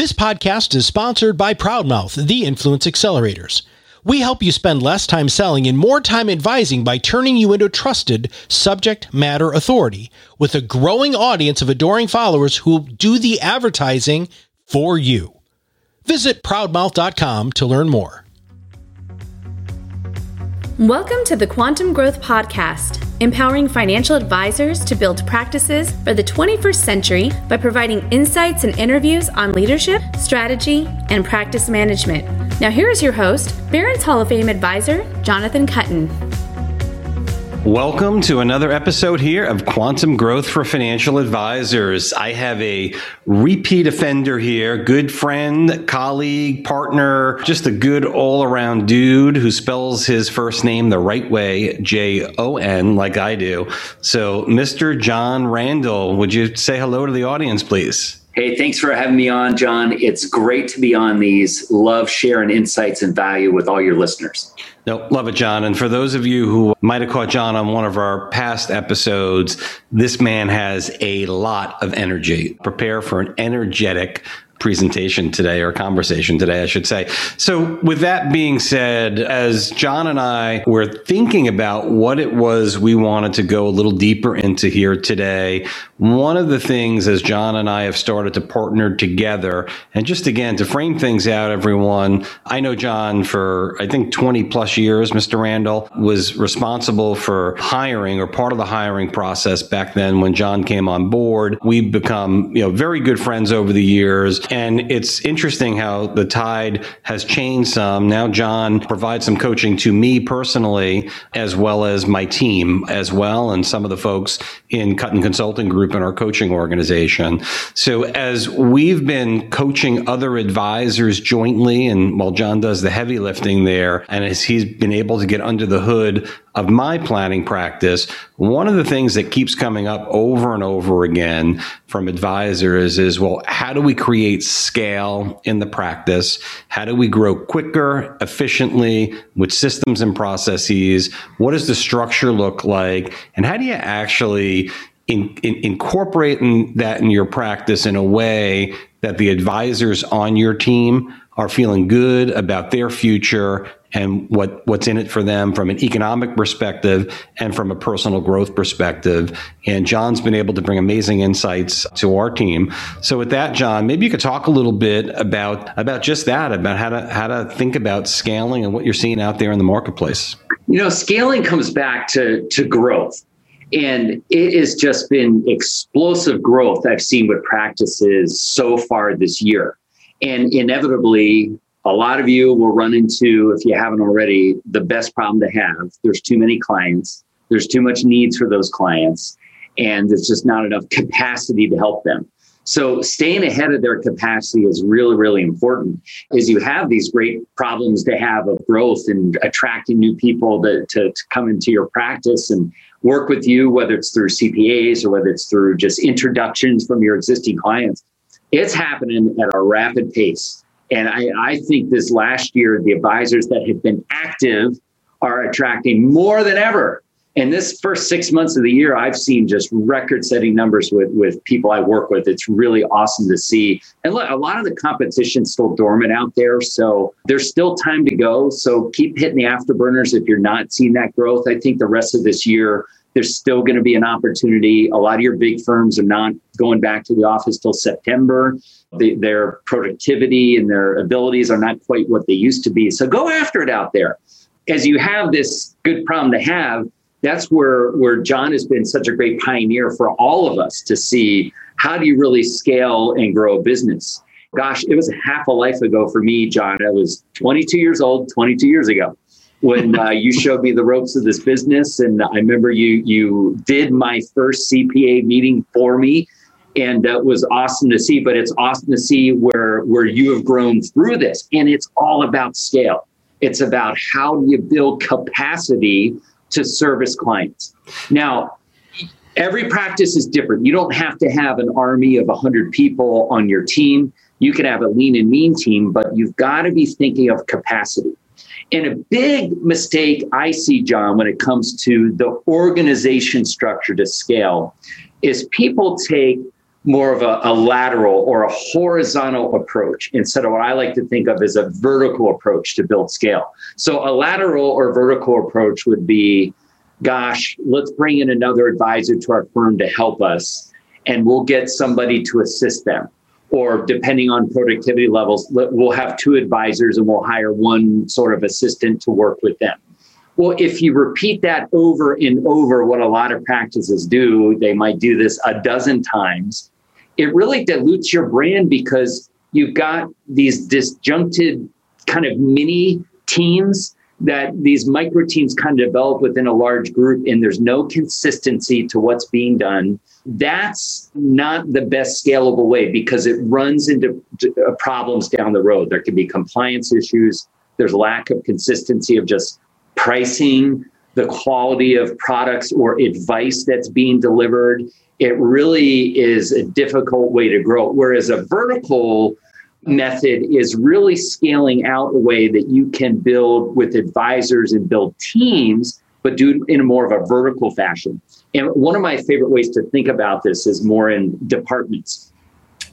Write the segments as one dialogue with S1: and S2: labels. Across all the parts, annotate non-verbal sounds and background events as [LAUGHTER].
S1: This podcast is sponsored by Proudmouth, the Influence Accelerators. We help you spend less time selling and more time advising by turning you into a trusted subject matter authority with a growing audience of adoring followers who do the advertising for you. Visit proudmouth.com to learn more.
S2: Welcome to the Quantum Growth Podcast, empowering financial advisors to build practices for the 21st century by providing insights and interviews on leadership, strategy, and practice management. Now, here is your host, Barron's Hall of Fame advisor, Jonathan Kuttin.
S3: Welcome to another episode here of Quantum Growth for Financial Advisors. I have a repeat offender here, good friend, colleague, partner, just a good all around dude who spells his first name the right way, J O N, like I do. So, Mr. John Randall, would you say hello to the audience, please?
S4: Hey, thanks for having me on, John. It's great to be on these. Love sharing insights and value with all your listeners.
S3: No, love it, John. And for those of you who might have caught John on one of our past episodes, this man has a lot of energy. Prepare for an energetic presentation today or conversation today, I should say. So, with that being said, as John and I were thinking about what it was we wanted to go a little deeper into here today, one of the things as John and I have started to partner together, and just again to frame things out, everyone, I know John for I think 20 plus years, Mr. Randall was responsible for hiring or part of the hiring process back then when John came on board. We've become, you know, very good friends over the years and it's interesting how the tide has changed some. Now, John provides some coaching to me personally, as well as my team as well, and some of the folks in Kuttin Consulting Group and our coaching organization. So as we've been coaching other advisors jointly, and while John does the heavy lifting there, and as he's been able to get under the hood of my planning practice, one of the things that keeps coming up over and over again from advisors is, well, how do we create scale in the practice? How do we grow quicker, efficiently with systems and processes? What does the structure look like? And how do you actually in, in, incorporate in that in your practice in a way that the advisors on your team are feeling good about their future and what, what's in it for them from an economic perspective and from a personal growth perspective. And John's been able to bring amazing insights to our team. So with that, John, maybe you could talk a little bit about, about just that, about how to, how to think about scaling and what you're seeing out there in the marketplace.
S4: You know, scaling comes back to, to growth. And it has just been explosive growth I've seen with practices so far this year. And inevitably, a lot of you will run into, if you haven't already, the best problem to have. There's too many clients, there's too much needs for those clients, and there's just not enough capacity to help them. So staying ahead of their capacity is really, really important as you have these great problems to have of growth and attracting new people to, to, to come into your practice and work with you, whether it's through CPAs or whether it's through just introductions from your existing clients. It's happening at a rapid pace. And I, I think this last year, the advisors that have been active are attracting more than ever. And this first six months of the year, I've seen just record setting numbers with, with people I work with. It's really awesome to see. And look, a lot of the competition's still dormant out there. So there's still time to go. So keep hitting the afterburners if you're not seeing that growth. I think the rest of this year, there's still going to be an opportunity. A lot of your big firms are not going back to the office till September. The, their productivity and their abilities are not quite what they used to be. So go after it out there. As you have this good problem to have, that's where, where John has been such a great pioneer for all of us to see how do you really scale and grow a business. Gosh, it was half a life ago for me, John. I was 22 years old, 22 years ago when uh, you showed me the ropes of this business. And I remember you you did my first CPA meeting for me, and that was awesome to see. But it's awesome to see where where you have grown through this, and it's all about scale. It's about how do you build capacity to service clients. Now, every practice is different. You don't have to have an army of 100 people on your team. You can have a lean and mean team, but you've got to be thinking of capacity. And a big mistake I see, John, when it comes to the organization structure to scale is people take more of a, a, lateral or a horizontal approach instead of what I like to think of as a vertical approach to build scale. So a lateral or vertical approach would be, gosh, let's bring in another advisor to our firm to help us, and we'll get somebody to assist them. Or depending on productivity levels, we'll have two advisors and we'll hire one sort of assistant to work with them. Well, if you repeat that over and over, what a lot of practices do, they might do this a dozen times. It really dilutes your brand because you've got these disjuncted kind of mini teams that these micro teams kind of develop within a large group and there's no consistency to what's being done. That's not the best scalable way because it runs into uh, problems down the road. There can be compliance issues. There's lack of consistency of just pricing, the quality of products or advice that's being delivered. It really is a difficult way to grow. Whereas a vertical method is really scaling out a way that you can build with advisors and build teams, but do in a more of a vertical fashion. And one of my favorite ways to think about this is more in departments,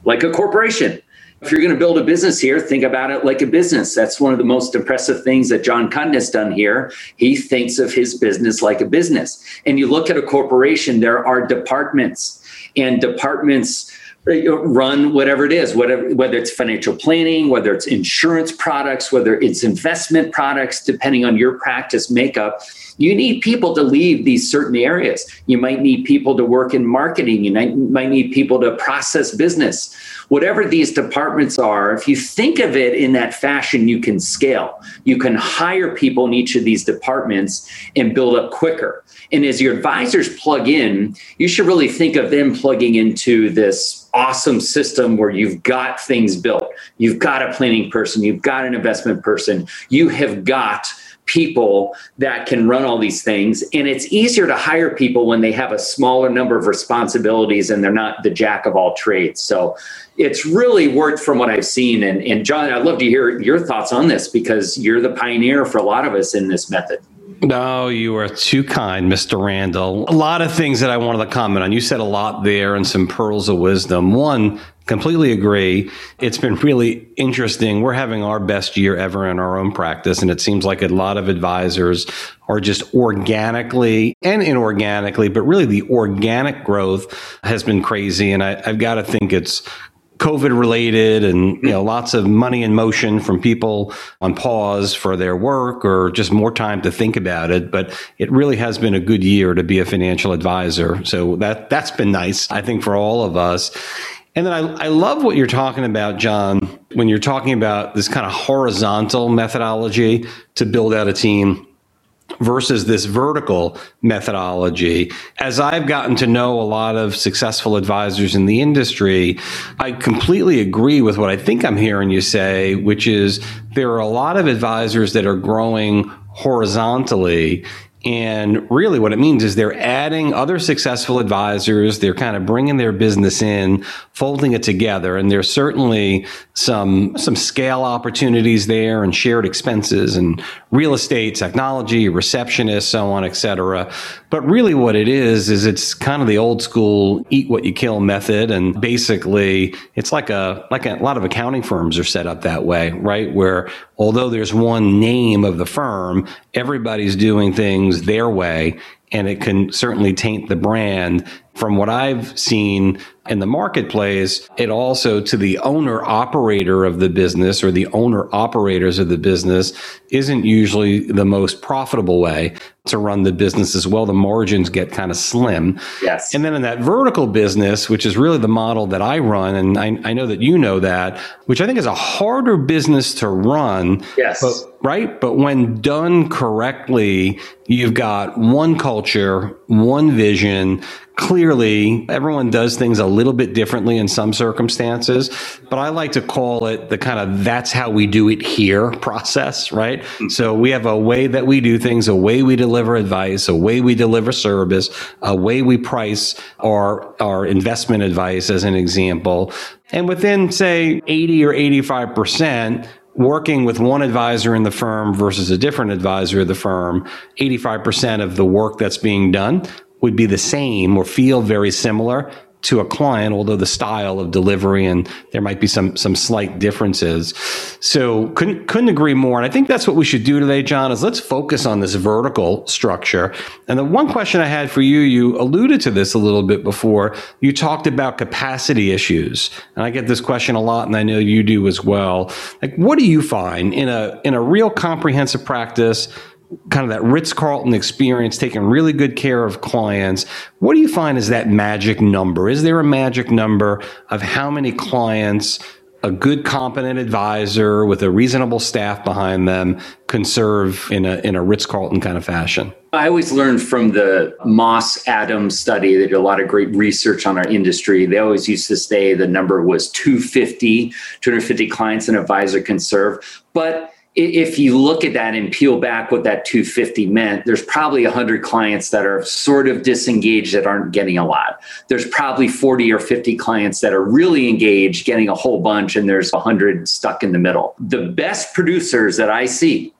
S4: like a corporation. If you're going to build a business here, think about it like a business. That's one of the most impressive things that John Kuttin has done here. He thinks of his business like a business. And you look at a corporation, there are departments, and departments run whatever it is, whatever, whether it's financial planning, whether it's insurance products, whether it's investment products, depending on your practice makeup you need people to leave these certain areas. You might need people to work in marketing. You might need people to process business. Whatever these departments are, if you think of it in that fashion, you can scale. You can hire people in each of these departments and build up quicker. And as your advisors plug in, you should really think of them plugging into this awesome system where you've got things built. You've got a planning person, you've got an investment person, you have got people that can run all these things. And it's easier to hire people when they have a smaller number of responsibilities and they're not the jack of all trades. So it's really worked from what I've seen. And, and John, I'd love to hear your thoughts on this because you're the pioneer for a lot of us in this method.
S3: No, you are too kind, Mr. Randall. A lot of things that I wanted to comment on. You said a lot there and some pearls of wisdom. One, completely agree. It's been really interesting. We're having our best year ever in our own practice. And it seems like a lot of advisors are just organically and inorganically, but really the organic growth has been crazy. And I, have got to think it's COVID related and you know lots of money in motion from people on pause for their work or just more time to think about it. But it really has been a good year to be a financial advisor. So that that's been nice I think for all of us. And then I, I love what you're talking about John when you're talking about this kind of horizontal methodology to build out a team versus this vertical methodology. As I've gotten to know a lot of successful advisors in the industry, I completely agree with what I think I'm hearing you say, which is there are a lot of advisors that are growing horizontally and really, what it means is they're adding other successful advisors. They're kind of bringing their business in, folding it together. And there's certainly some, some scale opportunities there and shared expenses and real estate, technology, receptionists, so on, et cetera. But really what it is, is it's kind of the old school eat what you kill method. And basically it's like a, like a, lot of accounting firms are set up that way, right? Where although there's one name of the firm, everybody's doing things their way and it can certainly taint the brand from what I've seen in the marketplace, it also to the owner operator of the business or the owner operators of the business isn't usually the most profitable way to run the business as well. The margins get kind of slim.
S4: Yes.
S3: And then in that vertical business, which is really the model that I run, and I, I know that you know that, which I think is a harder business to run.
S4: Yes.
S3: But, right? But when done correctly, you've got one culture, one vision, clearly everyone does things a little bit differently in some circumstances, but I like to call it the kind of that's how we do it here [LAUGHS] process, right? So we have a way that we do things, a way we deliver advice, a way we deliver service, a way we price our, our investment advice as an example. And within say 80 or 85%, working with one advisor in the firm versus a different advisor of the firm, 85% of the work that's being done would be the same or feel very similar. To a client, although the style of delivery and there might be some some slight differences. So couldn't couldn't agree more. And I think that's what we should do today, John, is let's focus on this vertical structure. And the one question I had for you, you alluded to this a little bit before. You talked about capacity issues. And I get this question a lot, and I know you do as well. Like what do you find in a in a real comprehensive practice? Kind of that Ritz Carlton experience, taking really good care of clients. What do you find is that magic number? Is there a magic number of how many clients a good, competent advisor with a reasonable staff behind them can serve in a in a Ritz Carlton kind of fashion?
S4: I always learned from the Moss Adams study. They did a lot of great research on our industry. They always used to say the number was 250, 250 clients an advisor can serve. But if you look at that and peel back what that 250 meant, there's probably 100 clients that are sort of disengaged that aren't getting a lot. There's probably 40 or 50 clients that are really engaged, getting a whole bunch, and there's 100 stuck in the middle. The best producers that I see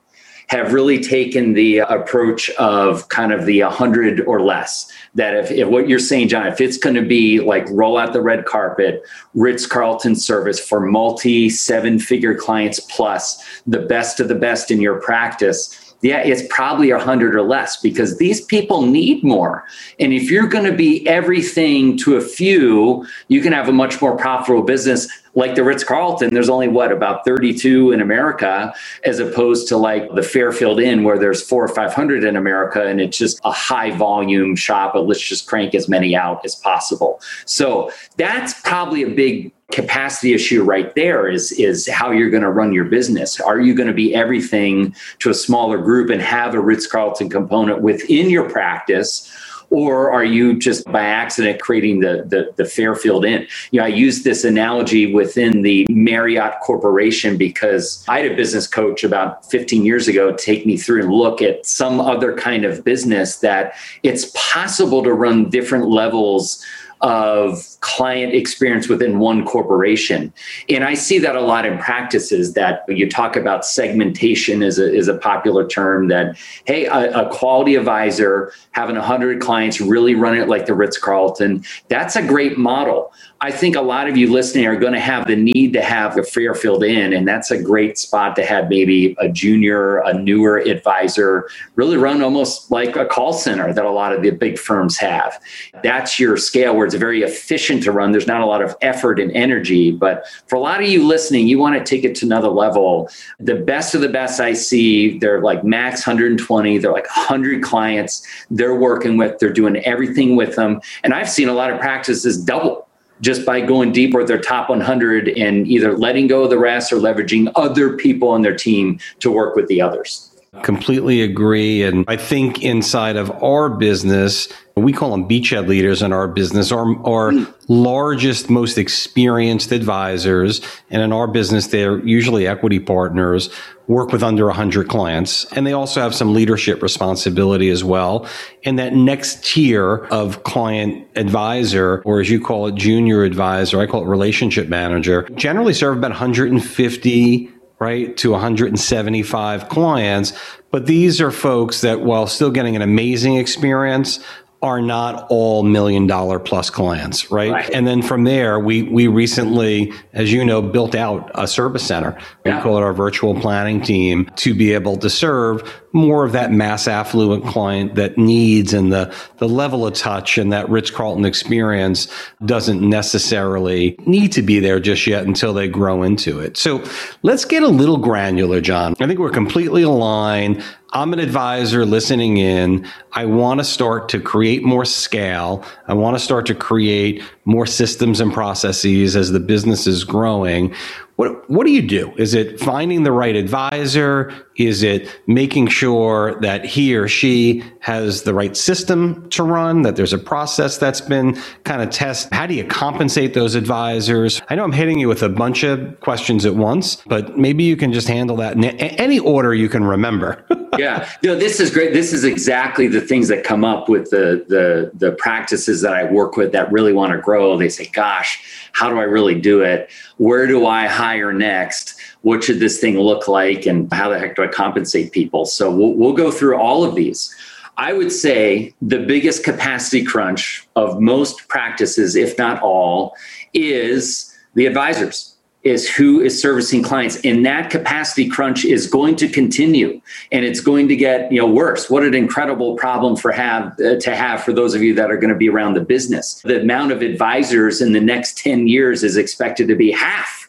S4: have really taken the approach of kind of the 100 or less. That if, if what you're saying, John, if it's going to be like roll out the red carpet, Ritz Carlton service for multi seven figure clients plus, the best of the best in your practice yeah, it's probably a hundred or less because these people need more. And if you're going to be everything to a few, you can have a much more profitable business. Like the Ritz Carlton, there's only what about 32 in America, as opposed to like the Fairfield Inn, where there's four or 500 in America, and it's just a high volume shop. But let's just crank as many out as possible. So that's probably a big capacity issue right there is is how you're going to run your business are you going to be everything to a smaller group and have a ritz-carlton component within your practice or are you just by accident creating the, the, the Fairfield Inn? You know, I use this analogy within the Marriott Corporation because I had a business coach about 15 years ago take me through and look at some other kind of business that it's possible to run different levels of client experience within one corporation. And I see that a lot in practices that you talk about segmentation is a, is a popular term that, hey, a, a quality advisor having 100 clients really run it like the Ritz Carlton, that's a great model. I think a lot of you listening are going to have the need to have a Fairfield Inn, and that's a great spot to have maybe a junior, a newer advisor really run almost like a call center that a lot of the big firms have. That's your scale where it's very efficient to run. There's not a lot of effort and energy, but for a lot of you listening, you want to take it to another level. The best of the best I see, they're like max 120, they're like 100 clients they're working with, they're doing everything with them. And I've seen a lot of practices double just by going deeper with their top 100 and either letting go of the rest or leveraging other people on their team to work with the others.
S3: Completely agree. And I think inside of our business, we call them beachhead leaders in our business, our, our largest, most experienced advisors. And in our business, they're usually equity partners, work with under 100 clients. And they also have some leadership responsibility as well. And that next tier of client advisor, or as you call it, junior advisor, I call it relationship manager, generally serve about 150 right, to 175 clients. But these are folks that, while still getting an amazing experience, are not all million dollar plus clients, right? right? And then from there, we we recently, as you know, built out a service center. We yeah. call it our virtual planning team to be able to serve more of that mass affluent client that needs and the the level of touch and that Ritz Carlton experience doesn't necessarily need to be there just yet until they grow into it. So let's get a little granular, John. I think we're completely aligned. I'm an advisor listening in. I want to start to create more scale. I want to start to create more systems and processes as the business is growing. What, what do you do? Is it finding the right advisor? Is it making sure that he or she has the right system to run, that there's a process that's been kind of tested? How do you compensate those advisors? I know I'm hitting you with a bunch of questions at once, but maybe you can just handle that in any order you can remember. [LAUGHS]
S4: yeah, no, this is great. This is exactly the things that come up with the, the, the practices that I work with that really want to grow. They say, gosh, how do I really do it? Where do I hire next? What should this thing look like? And how the heck do I compensate people? So we'll, we'll go through all of these. I would say the biggest capacity crunch of most practices, if not all, is the advisors is who is servicing clients. And that capacity crunch is going to continue and it's going to get you know worse. What an incredible problem for have uh, to have for those of you that are going to be around the business. The amount of advisors in the next 10 years is expected to be half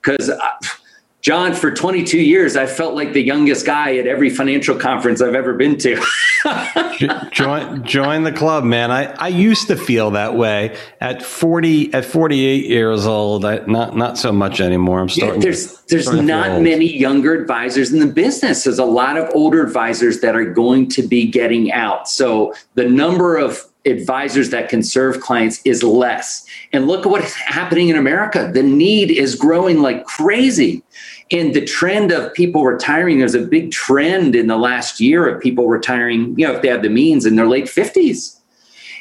S4: because uh, John, for 22 years, I felt like the youngest guy at every financial conference I've ever been to.
S3: join, join the club, man. I, I used to feel that way at 40, at 48 years old. I, not, not so much anymore. I'm starting.
S4: Yeah, there's,
S3: to,
S4: there's
S3: starting
S4: not many younger advisors in the business. There's a lot of older advisors that are going to be getting out. So the number of advisors that can serve clients is less. And look at what's happening in America. The need is growing like crazy. And the trend of people retiring, there's a big trend in the last year of people retiring, you know, if they have the means in their late 50s.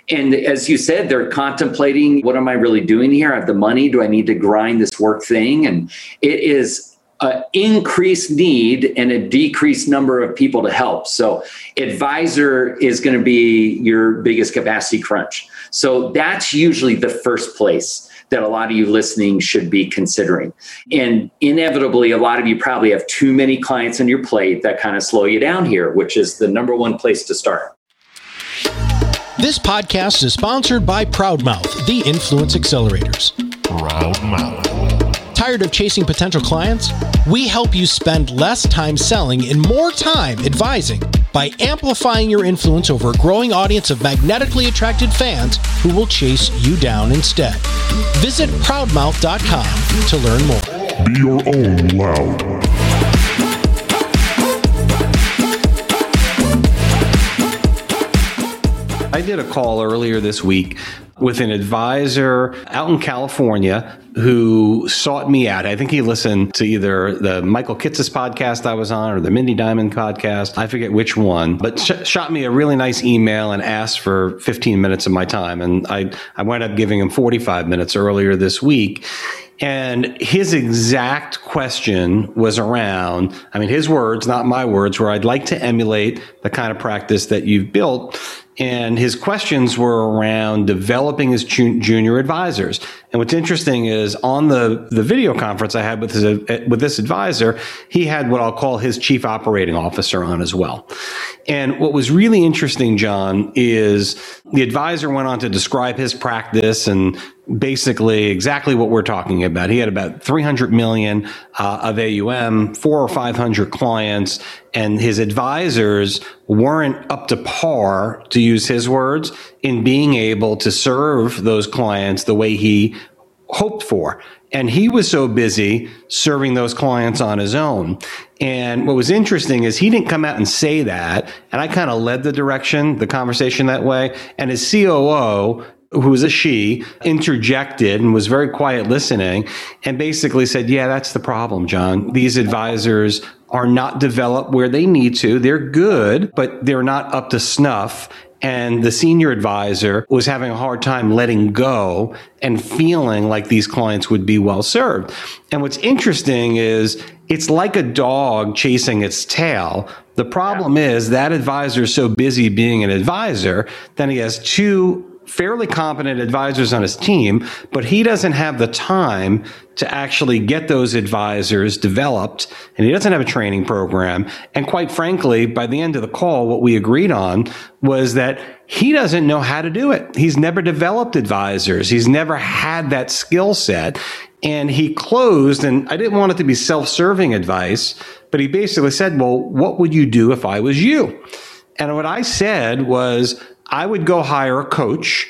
S4: And as you said, they're contemplating what am I really doing here? I have the money. Do I need to grind this work thing? And it is an increased need and a decreased number of people to help. So, advisor is going to be your biggest capacity crunch. So, that's usually the first place that a lot of you listening should be considering. And inevitably, a lot of you probably have too many clients on your plate that kind of slow you down here, which is the number one place to start.
S1: This podcast is sponsored by Proudmouth, the Influence Accelerators.
S5: Proudmouth.
S1: Tired of chasing potential clients? We help you spend less time selling and more time advising by amplifying your influence over a growing audience of magnetically attracted fans who will chase you down instead. Visit proudmouth.com to learn more.
S5: Be your own loud.
S3: I did a call earlier this week with an advisor out in California who sought me out. I think he listened to either the Michael Kitces podcast I was on or the Mindy Diamond podcast. I forget which one, but sh- shot me a really nice email and asked for 15 minutes of my time. And I, I wound up giving him 45 minutes earlier this week. And his exact question was around, I mean, his words, not my words, where I'd like to emulate the kind of practice that you've built. And his questions were around developing his junior advisors. And what's interesting is on the, the video conference I had with his, with this advisor, he had what I'll call his chief operating officer on as well. And what was really interesting, John, is the advisor went on to describe his practice and basically exactly what we're talking about. He had about 300 million uh, of AUM, four or 500 clients, and his advisors weren't up to par, to use his words, in being able to serve those clients the way he hoped for. And he was so busy serving those clients on his own. And what was interesting is he didn't come out and say that. And I kind of led the direction, the conversation that way. And his COO who was a she, interjected and was very quiet listening and basically said, Yeah, that's the problem, John. These advisors are not developed where they need to. They're good, but they're not up to snuff. And the senior advisor was having a hard time letting go and feeling like these clients would be well served. And what's interesting is it's like a dog chasing its tail. The problem yeah. is that advisor is so busy being an advisor, then he has two fairly competent advisors on his team, but he doesn't have the time to actually get those advisors developed and he doesn't have a training program. And quite frankly, by the end of the call, what we agreed on was that he doesn't know how to do it. He's never developed advisors. He's never had that skill set. And he closed, and I didn't want it to be self serving advice, but he basically said, Well, what would you do if I was you? And what I said was, I would go hire a coach.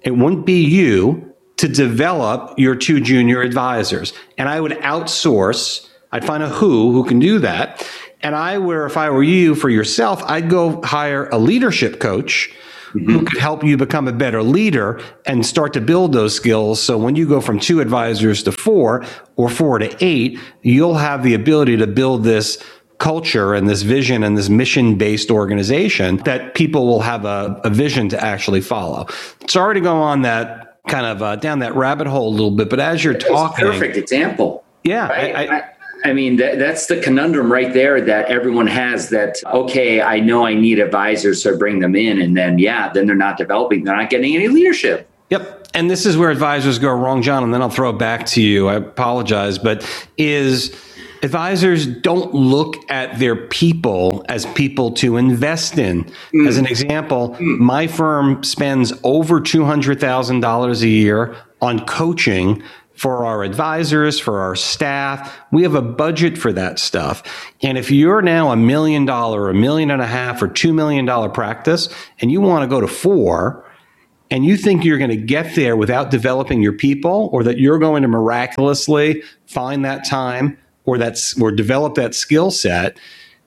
S3: It wouldn't be you to develop your two junior advisors. And I would outsource, I'd find a who who can do that. And I were, if I were you for yourself, I'd go hire a leadership coach mm-hmm. who could help you become a better leader and start to build those skills. So when you go from two advisors to four or four to eight, you'll have the ability to build this culture and this vision and this mission based organization that people will have a, a, vision to actually follow. Sorry to go on that kind of uh, down that rabbit hole a little bit, but as you're talking,
S4: perfect example.
S3: Yeah, right? I, I,
S4: I mean, that, that's the conundrum right there that everyone has that, okay, I know I need advisors, so bring them in. And then, yeah, then they're not developing, they're not getting any leadership.
S3: Yep. And this is where advisors go wrong, John. And then I'll throw it back to you. I apologize, but is advisors don't look at their people as people to invest in. Mm. As an example, mm. my firm spends over $200,000 a year on coaching for our advisors, for our staff. We have a budget for that stuff. And if you're now a million dollar, a million and a half, or two million dollar practice, and you want to go to four, and you think you're going to get there without developing your people, or that you're going to miraculously find that time or that's or develop that skill set,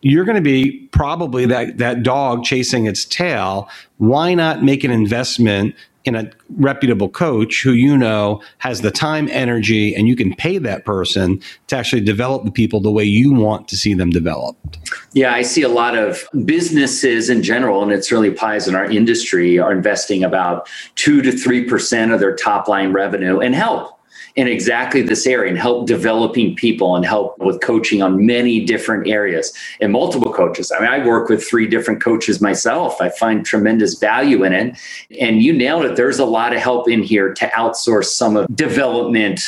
S3: you're going to be probably that that dog chasing its tail. Why not make an investment in a reputable coach who you know has the time, energy, and you can pay that person to actually develop the people the way you want to see them developed.
S4: Yeah, I see a lot of businesses in general, and it certainly applies in our industry, are investing about two to three percent of their top line revenue and help in exactly this area and help developing people and help with coaching on many different areas and multiple coaches. I mean, I work with three different coaches myself. I find tremendous value in it. And you nailed it. There's a lot of help in here to outsource some of development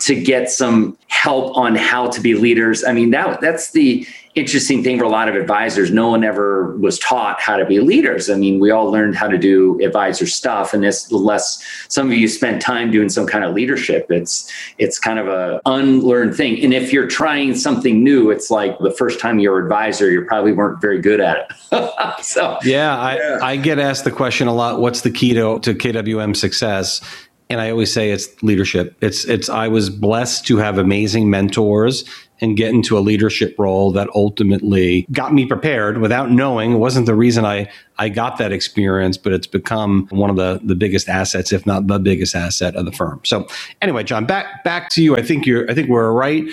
S4: to get some help on how to be leaders. I mean, that that's the interesting thing for a lot of advisors. No one ever was taught how to be leaders. I mean, we all learned how to do advisor stuff, and this less some of you spent time doing some kind of leadership. It's it's kind of a unlearned thing. And if you're trying something new, it's like the first time you're advisor, you probably weren't very good at it. [LAUGHS] so
S3: yeah, I, yeah. I get asked the question a lot. What's the key to to KWM success? and I always say it's leadership. It's it's I was blessed to have amazing mentors and get into a leadership role that ultimately got me prepared without knowing. It wasn't the reason I I got that experience, but it's become one of the the biggest assets, if not the biggest asset of the firm. So anyway, John, back back to you. I think you're I think we're right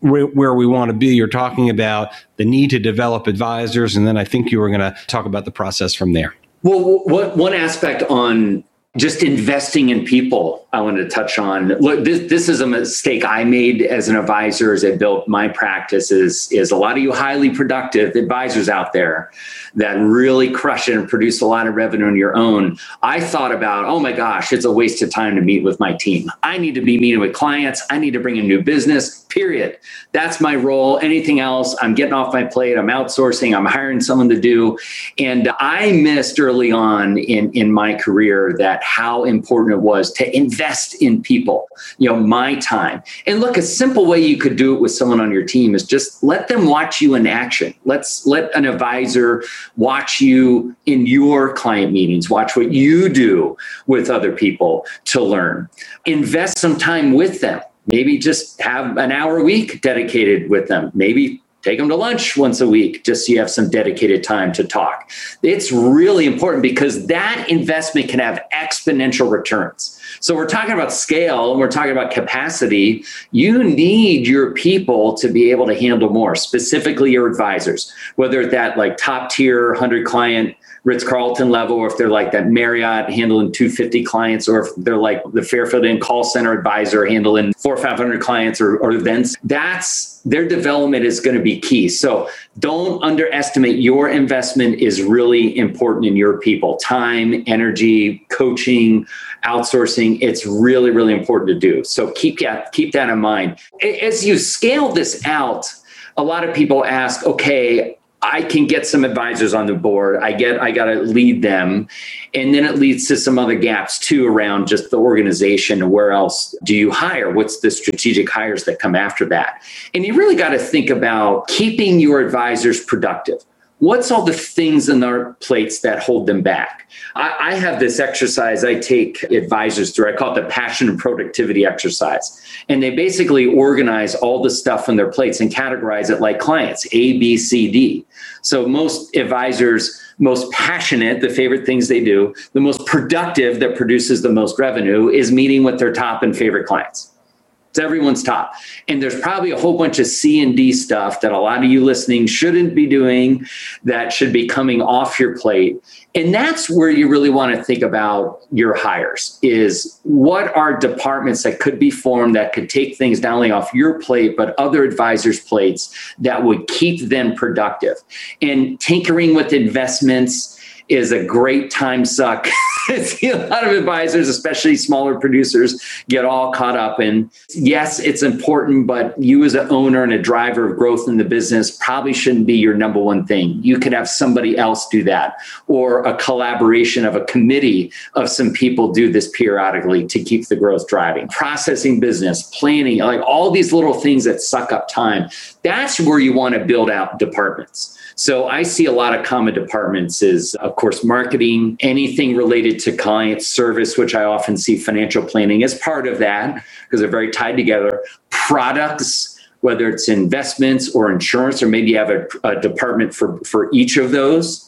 S3: where we want to be. You're talking about the need to develop advisors, and then I think you were going to talk about the process from there.
S4: Well, what one aspect on just investing in people i wanted to touch on. Look this, this is a mistake i made as an advisor as i built my practice is, is a lot of you highly productive advisors out there that really crush it and produce a lot of revenue on your own i thought about oh my gosh it's a waste of time to meet with my team. I need to be meeting with clients. I need to bring in new business period. That's my role. Anything else i'm getting off my plate. I'm outsourcing. I'm hiring someone to do. And i missed early on in, in my career that how important it was to invest in people, you know, my time. And look, a simple way you could do it with someone on your team is just let them watch you in action. Let's let an advisor watch you in your client meetings, watch what you do with other people to learn. Invest some time with them. Maybe just have an hour a week dedicated with them. Maybe take them to lunch once a week just so you have some dedicated time to talk. It's really important because that investment can have exponential returns. So we're talking about scale and we're talking about capacity. You need your people to be able to handle more, specifically your advisors, whether that like top tier 100 client Ritz Carlton level, or if they're like that Marriott handling 250 clients, or if they're like the Fairfield Inn call center advisor handling four or 500 clients or, or events, that's their development is going to be key. So don't underestimate your investment is really important in your people time, energy, coaching, outsourcing. It's really, really important to do. So keep that, keep that in mind. As you scale this out, a lot of people ask, okay, I can get some advisors on the board. I get I got to lead them. And then it leads to some other gaps too around just the organization. Where else do you hire? What's the strategic hires that come after that? And you really got to think about keeping your advisors productive what's all the things in their plates that hold them back? I, I, have this exercise I take advisors through. I call it the passion and productivity exercise. And they basically organize all the stuff on their plates and categorize it like clients A, B, C, D. So most advisors, most passionate, the favorite things they do, the most productive that produces the most revenue is meeting with their top and favorite clients. It's everyone's top. And there's probably a whole bunch of C and D stuff that a lot of you listening shouldn't be doing that should be coming off your plate. And that's where you really want to think about your hires is what are departments that could be formed that could take things not only off your plate, but other advisors' plates that would keep them productive. And tinkering with investments, is a great time suck. [LAUGHS] See a lot of advisors, especially smaller producers, get all caught up in. Yes, it's important, but you as an owner and a driver of growth in the business probably shouldn't be your number one thing. You could have somebody else do that, or a collaboration of a committee of some people do this periodically to keep the growth driving. Processing business, planning, like all these little things that suck up time. That's where you want to build out departments. So I see a lot of common departments is, of course, marketing, anything related to client service, which I often see financial planning as part of that because they're very tied together. Products, whether it's investments or insurance, or maybe you have a, a department for, for each of those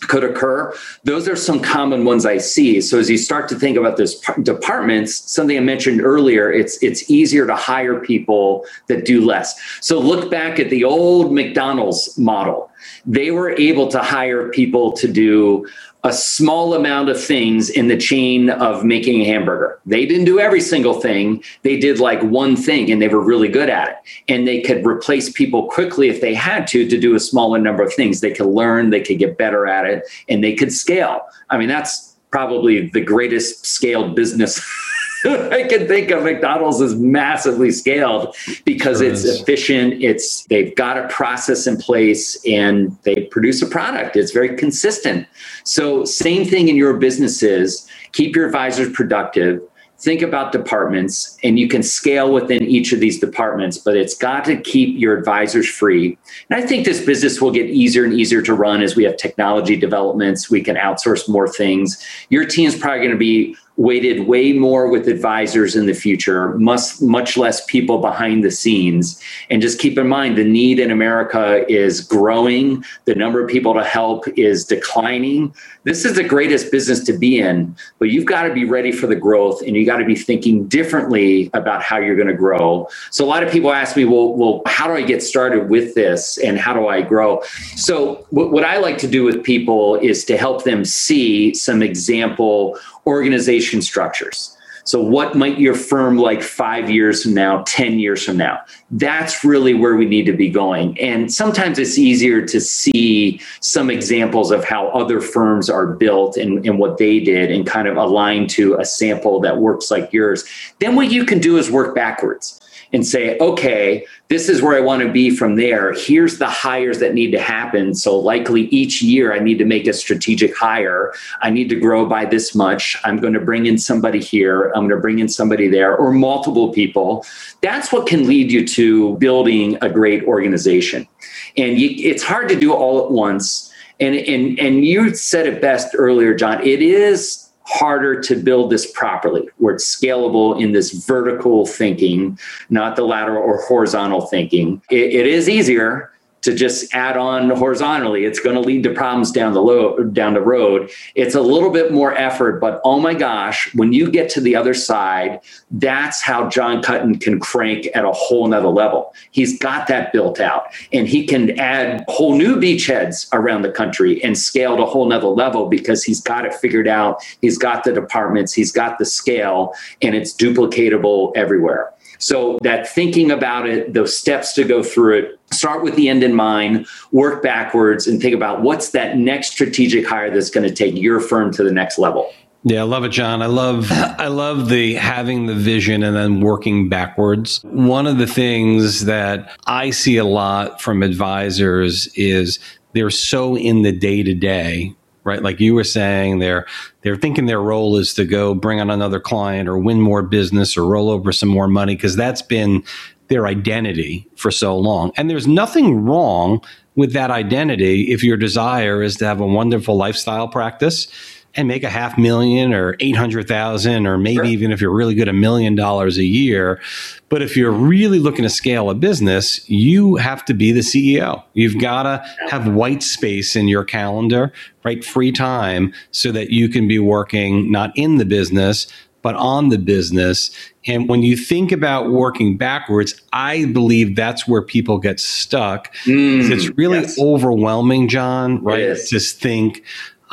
S4: could occur. Those are some common ones I see. So as you start to think about those departments, something I mentioned earlier, it's it's easier to hire people that do less. So look back at the old McDonald's model they were able to hire people to do a small amount of things in the chain of making a hamburger. They didn't do every single thing. They did like one thing and they were really good at it. And they could replace people quickly if they had to to do a smaller number of things. They could learn, they could get better at it, and they could scale. I mean, that's probably the greatest scaled business [LAUGHS] [LAUGHS] I can think of McDonald's is massively scaled because sure it's is. efficient. It's they've got a process in place and they produce a product. It's very consistent. So same thing in your businesses. Keep your advisors productive think about departments and you can scale within each of these departments but it's got to keep your advisors free and i think this business will get easier and easier to run as we have technology developments we can outsource more things your team's probably going to be weighted way more with advisors in the future, much, much less people behind the scenes. And just keep in mind the need in America is growing, the number of people to help is declining. This is the greatest business to be in, but you've got to be ready for the growth and you got to be thinking differently about how you're going to grow. So a lot of people ask me, well, well, how do I get started with this and how do I grow? So what I like to do with people is to help them see some example organization structures. So, what might your firm like five years from now, 10 years from now? That's really where we need to be going. And sometimes it's easier to see some examples of how other firms are built and, and what they did and kind of align to a sample that works like yours. Then, what you can do is work backwards and say, okay, this is where I want to be from there. Here's the hires that need to happen. So, likely each year, I need to make a strategic hire. I need to grow by this much. I'm going to bring in somebody here. I'm going to bring in somebody there, or multiple people. That's what can lead you to building a great organization. And you, it's hard to do all at once. And, and, and you said it best earlier, John. It is harder to build this properly, where it's scalable in this vertical thinking, not the lateral or horizontal thinking. it, it is easier to just add on horizontally. It's going to lead to problems down the low, down the road. It's a little bit more effort, but oh my gosh, when you get to the other side, that's how John Kuttin can crank at a whole nother level. He's got that built out and he can add whole new beachheads around the country and scale to a whole nother level because he's got it figured out. He's got the departments, he's got the scale, and it's duplicatable everywhere. So that thinking about it, those steps to go through it, start with the end in mind, work backwards, and think about what's that next strategic hire that's going to take your firm to the next level.
S3: Yeah, I love it, John. I love I love the having the vision and then working backwards. One of the things that I see a lot from advisors is they're so in the day to day right? Like you were saying, they're they're thinking their role is to go bring on another client or win more business or roll over some more money because that's been their identity for so long. And there's nothing wrong with that identity if your desire is to have a wonderful lifestyle practice and make a half million or 800,000 or maybe sure. even if you're really good a million dollars a year. But if you're really looking to scale a business, you have to be the CEO. You've got to have white space in your calendar, right? Free time so that you can be working not in the business, but on the business. And when you think about working backwards, I believe that's where people get stuck.
S4: Mm,
S3: it's really
S4: yes.
S3: overwhelming, John, right?
S4: is.
S3: Just think,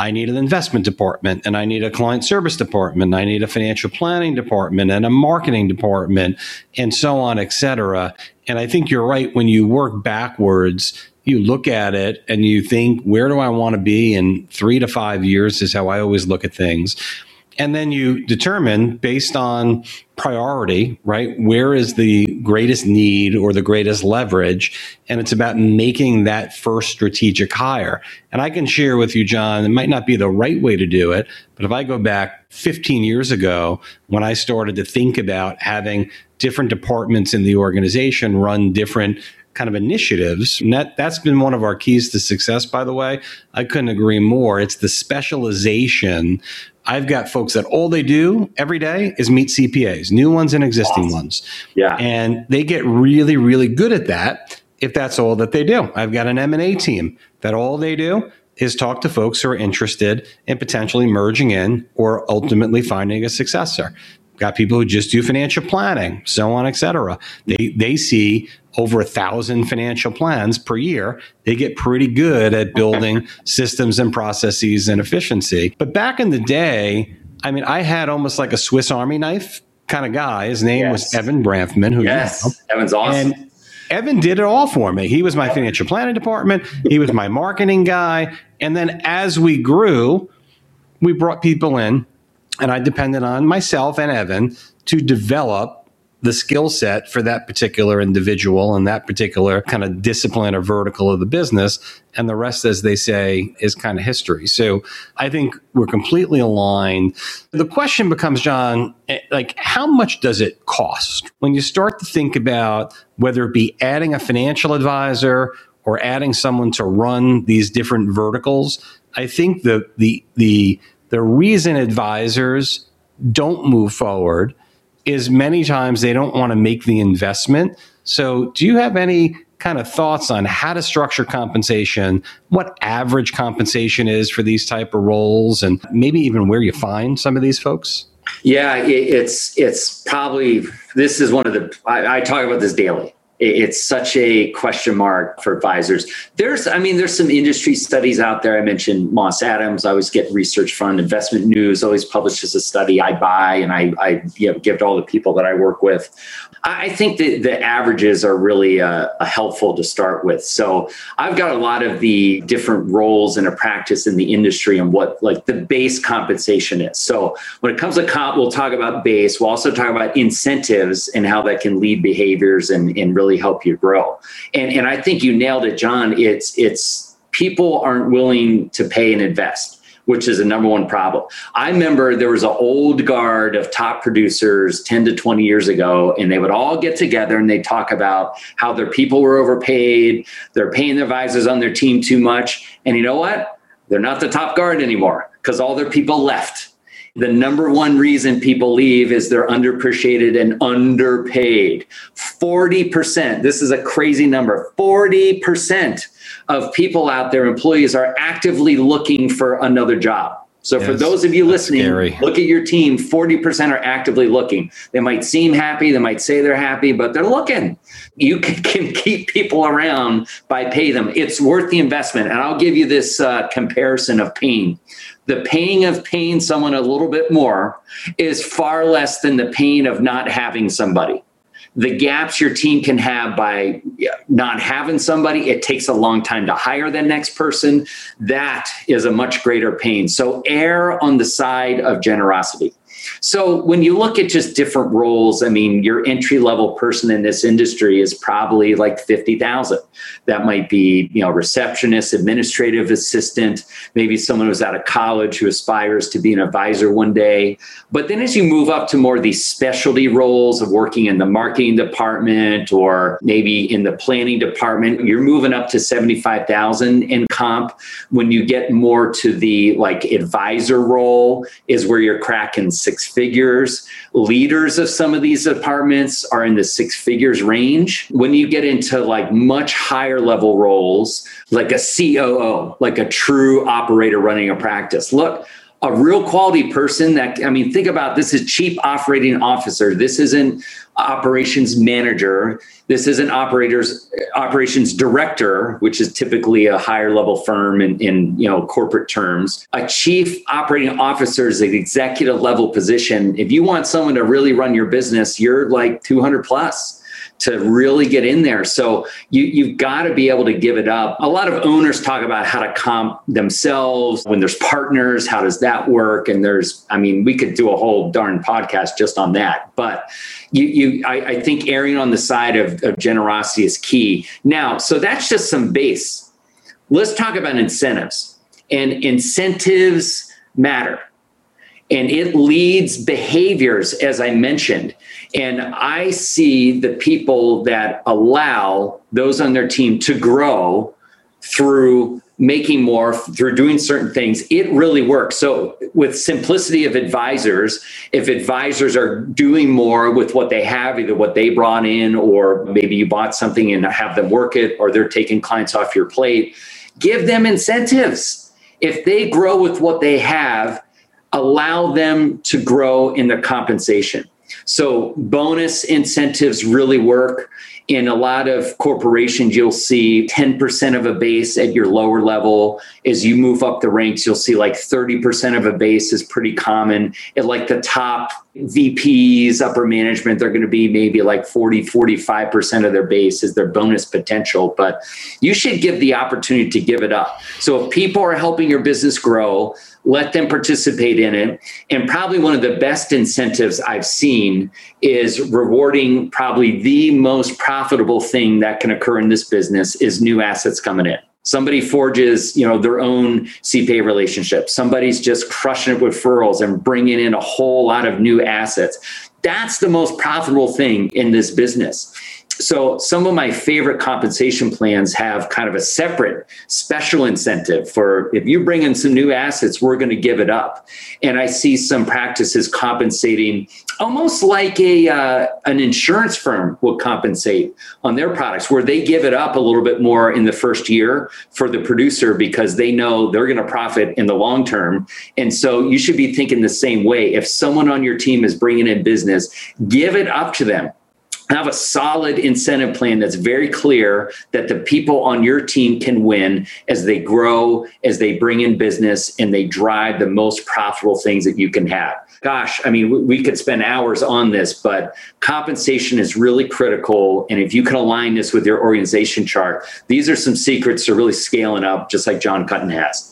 S3: I need an investment department and I need a client service department. I need a financial planning department and a marketing department and so on, et cetera. And I think you're right. When you work backwards, you look at it and you think, where do I want to be in three to five years is how I always look at things. And then you determine based on priority, right? Where is the greatest need or the greatest leverage? And it's about making that first strategic hire. And I can share with you, John, it might not be the right way to do it, but if I go back 15 years ago, when I started to think about having different departments in the organization run different kind of initiatives. And that, that's been one of our keys to success, by the way. I couldn't agree more. It's the specialization. I've got folks that all they do every day is meet CPAs, new ones and existing
S4: Awesome.
S3: ones.
S4: Yeah.
S3: And they get really, really good at that if that's all that they do. I've got an M&A team that all they do is talk to folks who are interested in potentially merging in or ultimately finding a successor. Got people who just do financial planning, so on, et cetera. They, they see over a thousand financial plans per year. They get pretty good at building systems and processes and efficiency. But back in the day, I mean, I had almost like a Swiss Army knife kind of guy. His name was Evan Branfman, who you know.
S4: Yes. Evan's awesome.
S3: And Evan did it all for me. He was my financial planning department. He was my marketing guy. And then as we grew, we brought people in, and I depended on myself and Evan to develop the skill set for that particular individual and that particular kind of discipline or vertical of the business. And the rest, as they say, is kind of history. So I think we're completely aligned. The question becomes, John, eh, like, how much does it cost when you start to think about whether it be adding a financial advisor or adding someone to run these different verticals? I think the the the the reason advisors don't move forward is many times they don't want to make the investment. So, do you have any kind of thoughts on how to structure compensation, what average compensation is for these type of roles, and maybe even where you find some of these folks?
S4: Yeah, it's it's probably this is one of the I, I talk about this daily. It- It's such a question mark for advisors. There's, I mean, there's some industry studies out there. I mentioned Moss Adams. I always get research fund, investment news always publishes a study I buy and I, I you know, give to all the people that I work with. I I think that the averages are really uh, uh, helpful to start with. So I've got a lot of the different roles in a practice in the industry and what like the base compensation is. So when it comes to comp, we'll talk about base. We'll also talk about incentives and how that can lead behaviors and, and really help you grow. And and I think you nailed it, John. It's it's people aren't willing to pay and invest which is a number one problem. I remember there was an old guard of top producers 10 to 20 years ago, and they would all get together and they'd talk about how their people were overpaid, they're paying their advisors on their team too much. And you know what? They're not the top guard anymore because all their people left. The number one reason people leave is they're underappreciated and underpaid. 40%, this is a crazy number, 40% of people out there, employees, are actively looking for another job. So for those of you listening,
S3: scary.
S4: look at your team. 40% are actively looking. They might seem happy, they might say they're happy, but they're looking. You can, [LAUGHS] can keep people around by pay them. It's worth the investment. And I'll give you this uh, comparison of pain. The pain of paying someone a little bit more is far less than the pain of not having somebody. The gaps your team can have by not having somebody it takes a long time to hire the next person. That is a much greater pain. So err on the side of generosity so when you look at just different roles i mean your entry level person in this industry is probably like 50000 that might be you know receptionist administrative assistant maybe someone who's out of college who aspires to be an advisor one day but then as you move up to more of these specialty roles of working in the marketing department or maybe in the planning department, you're moving up to 75,000 in comp. When you get more to the like advisor role is where you're cracking six figures. Leaders of some of these departments are in the six figures range. When you get into like much higher level roles, like a COO, like a true operator running a practice. Look, a real quality person that I mean, think about this is chief operating officer. This isn't operations manager. This isn't operators operations director, which is typically a higher level firm in, in you know corporate terms. A chief operating officer is an executive level position. If you want someone to really run your business, you're like 200 plus to really get in there. So you, you've got to be able to give it up. A lot of owners talk about how to comp themselves when there's partners. How does that work? And there's, I mean, we could do a whole darn podcast just on that. But you, you I, I think erring on the side of, of generosity is key. Now, so that's just some base. Let's talk about incentives. And incentives matter and it leads behaviors, as I mentioned. And I see the people that allow those on their team to grow through making more, through doing certain things, it really works. So, with simplicity of advisors, if advisors are doing more with what they have, either what they brought in, or maybe you bought something and have them work it, or they're taking clients off your plate, give them incentives. If they grow with what they have, allow them to grow in their compensation. So bonus incentives really work. In a lot of corporations, you'll see 10% of a base at your lower level. As you move up the ranks, you'll see like 30% of a base is pretty common. At like the top VPs, upper management, they're going to be maybe like 40, 45% of their base is their bonus potential. But you should give the opportunity to give it up. So if people are helping your business grow, let them participate in it. And probably one of the best incentives I've seen is rewarding probably the most profitable thing that can occur in this business is new assets coming in. Somebody forges, you know, their own CPA relationship. Somebody's just crushing it with referrals and bringing in a whole lot of new assets. That's the most profitable thing in this business so some of my favorite compensation plans have kind of a separate special incentive for if you bring in some new assets we're going to give it up. And i see some practices compensating almost like a uh, an insurance firm will compensate on their products where they give it up a little bit more in the first year for the producer because they know they're going to profit in the long term. And so you should be thinking the same way. If someone on your team is bringing in business give it up to them have a solid incentive plan that's very clear that the people on your team can win as they grow, as they bring in business, and they drive the most profitable things that you can have. Gosh, I mean, we could spend hours on this, but compensation is really critical. And if you can align this with your organization chart, these are some secrets to really scaling up, just like John Kuttin has.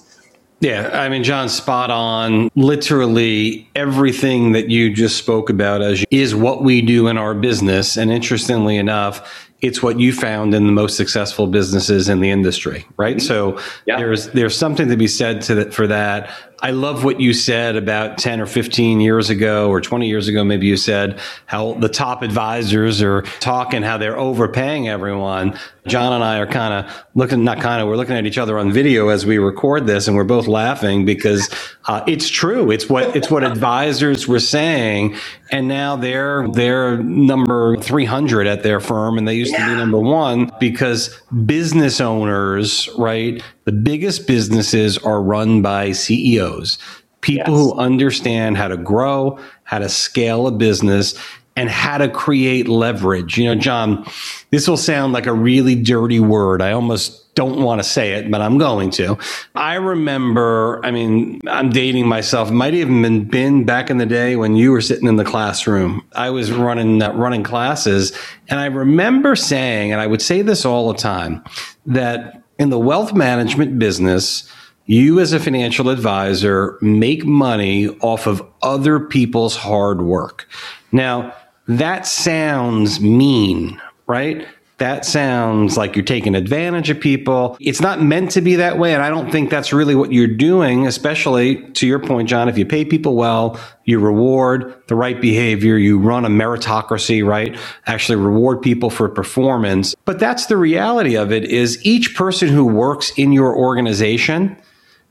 S3: Yeah, I mean, John, spot on. Literally everything that you just spoke about as is what we do in our business. And interestingly enough, it's what you found in the most successful businesses in the industry, right? So yeah. there's there's something to be said to that for that. I love what you said about 10 or 15 years ago or 20 years ago. Maybe you said how the top advisors are talking, how they're overpaying everyone. John and I are kind of looking, not kind of, we're looking at each other on video as we record this and we're both laughing because uh, it's true. It's what, it's what advisors were saying. And now they're, they're number 300 at their firm and they used yeah. to be number one because business owners, right? The biggest businesses are run by CEOs, people yes. who understand how to grow, how to scale a business, and how to create leverage. You know, John, this will sound like a really dirty word. I almost don't want to say it, but I'm going to. I remember, I mean, I'm dating myself. It might even been, been back in the day when you were sitting in the classroom. I was running uh, running classes, and I remember saying, and I would say this all the time, that in the wealth management business, you as a financial advisor make money off of other people's hard work. Now, that sounds mean, right? That sounds like you're taking advantage of people. It's not meant to be that way. And I don't think that's really what you're doing, especially to your point, John. If you pay people well, you reward the right behavior, you run a meritocracy, right? Actually reward people for performance. But that's the reality of it is each person who works in your organization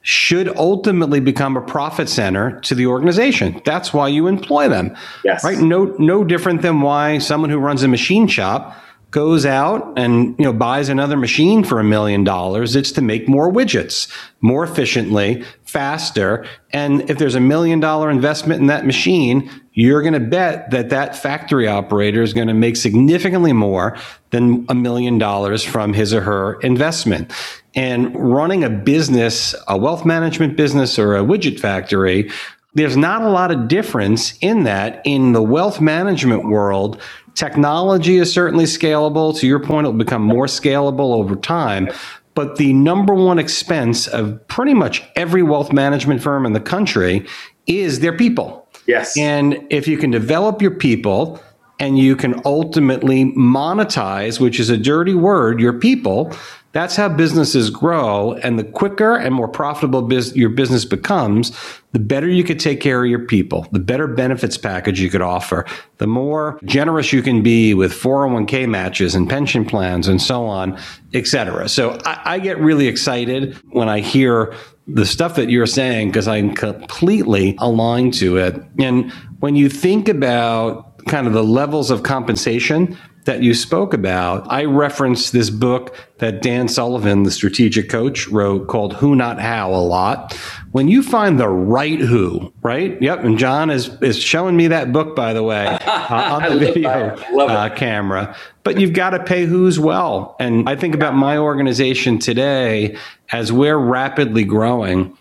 S3: should ultimately become a profit center to the organization. That's why you employ them.
S4: Yes.
S3: Right? No no different than why someone who runs a machine shop goes out and you know buys another machine for a million dollars it's to make more widgets more efficiently faster. And if there's a million dollar investment in that machine, you're going to bet that that factory operator is going to make significantly more than a million dollars from his or her investment. And running a business, a wealth management business or a widget factory, there's not a lot of difference in that in the wealth management world. Technology is certainly scalable. To your point, it'll become more scalable over time. But the number one expense of pretty much every wealth management firm in the country is their people.
S4: Yes.
S3: And if you can develop your people and you can ultimately monetize, which is a dirty word, your people, that's how businesses grow. And the quicker and more profitable your business becomes, the better you could take care of your people, the better benefits package you could offer, the more generous you can be with 401k matches and pension plans and so on, et cetera. So I, I get really excited when I hear the stuff that you're saying because I'm completely aligned to it. And when you think about kind of the levels of compensation that you spoke about, I referenced this book that Dan Sullivan, the strategic coach, wrote called Who Not How a lot. When you find the right who, right? Yep. And John is, is showing me that book, by the way, [LAUGHS] uh, on the video uh, camera. But you've got to pay who's well. And I think about my organization today as we're rapidly growing.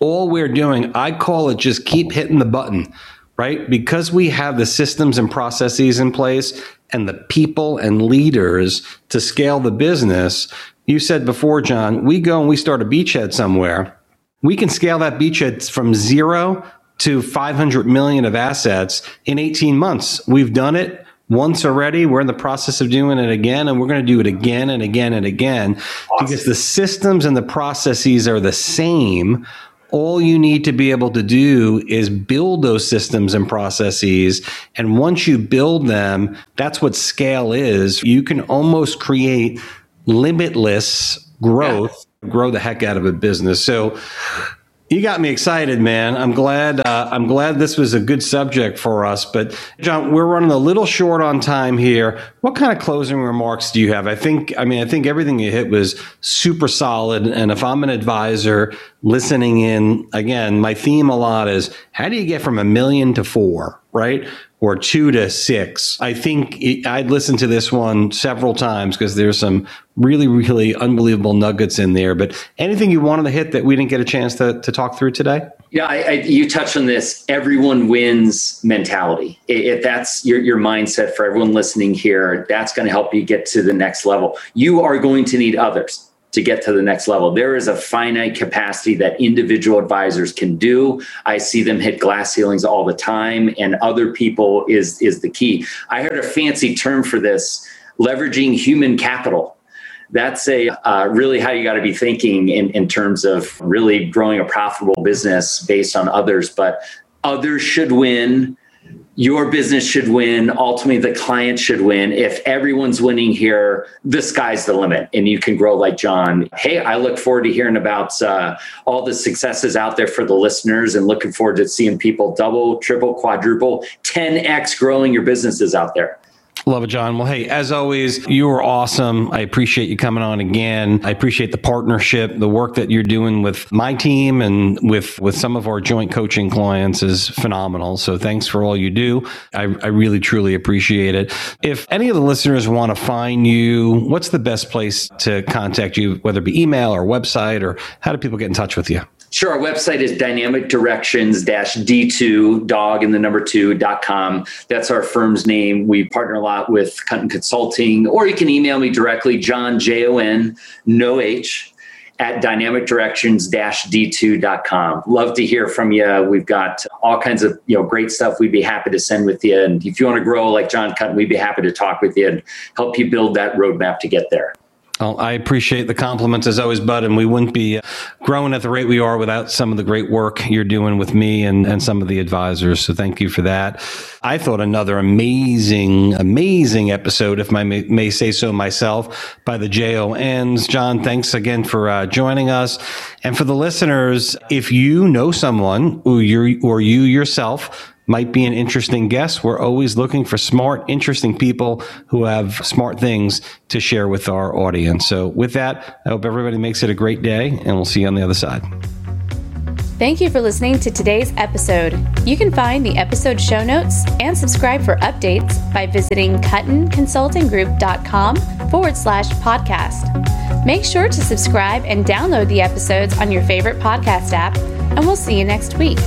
S3: All we're doing, I call it just keep hitting the button right? Because we have the systems and processes in place and the people and leaders to scale the business. You said before, John, we go and we start a beachhead somewhere. We can scale that beachhead from zero to 500 million of assets in 18 months. We've done it once already. We're in the process of doing it again, and we're going to do it again and again and again awesome. because the systems and the processes are the same all you need to be able to do is build those systems and processes. And once you build them, that's what scale is. You can almost create limitless growth, yeah. grow the heck out of a business. So you got me excited, man. I'm glad. Uh, I'm glad this was a good subject for us. But John, we're running a little short on time here. What kind of closing remarks do you have? I think. I mean, I think everything you hit was super solid. And if I'm an advisor listening in, again, my theme a lot is how do you get from a million to four, right? or two to six. I think it, I'd listened to this one several times because there's some really, really unbelievable nuggets in there. But anything you wanted to hit that we didn't get a chance to, to talk through today?
S4: Yeah, I, I, you touched on this everyone wins mentality. If that's your, your mindset for everyone listening here, that's going to help you get to the next level. You are going to need others to get to the next level. There is a finite capacity that individual advisors can do. I see them hit glass ceilings all the time, and other people is is the key. I heard a fancy term for this: leveraging human capital. That's a uh, really how you got to be thinking in, in terms of really growing a profitable business based on others. But others should win your business should win. Ultimately, the client should win. If everyone's winning here, the sky's the limit and you can grow like John. Hey, I look forward to hearing about uh, all the successes out there for the listeners and looking forward to seeing people double, triple, quadruple, 10x growing your businesses out there.
S3: Love it, John. Well, hey, as always, you are awesome. I appreciate you coming on again. I appreciate the partnership, the work that you're doing with my team and with with some of our joint coaching clients is phenomenal. So thanks for all you do. I, I really truly appreciate it. If any of the listeners want to find you, what's the best place to contact you, whether it be email or website, or how do people get in touch with you?
S4: Sure. Our website is dynamic directions D2 dog and the number two dot com. That's our firm's name. We partner a lot with Kuttin Consulting, or you can email me directly, John, J O N, no H, at dynamicdirections D2.com. Love to hear from you. We've got all kinds of you know great stuff we'd be happy to send with you. And if you want to grow like John Kuttin, we'd be happy to talk with you and help you build that roadmap to get there.
S3: Well, I appreciate the compliments as always, Bud, and we wouldn't be uh, growing at the rate we are without some of the great work you're doing with me and, and some of the advisors. So thank you for that. I thought another amazing, amazing episode, if I may, may say so myself, by the JONs. John, thanks again for uh, joining us. And for the listeners, if you know someone or you or you yourself might be an interesting guest. We're always looking for smart, interesting people who have smart things to share with our audience. So, with that, I hope everybody makes it a great day, and we'll see you on the other side.
S2: Thank you for listening to today's episode. You can find the episode show notes and subscribe for updates by visiting kuttinconsultinggroup.com forward slash podcast. Make sure to subscribe and download the episodes on your favorite podcast app, and we'll see you next week.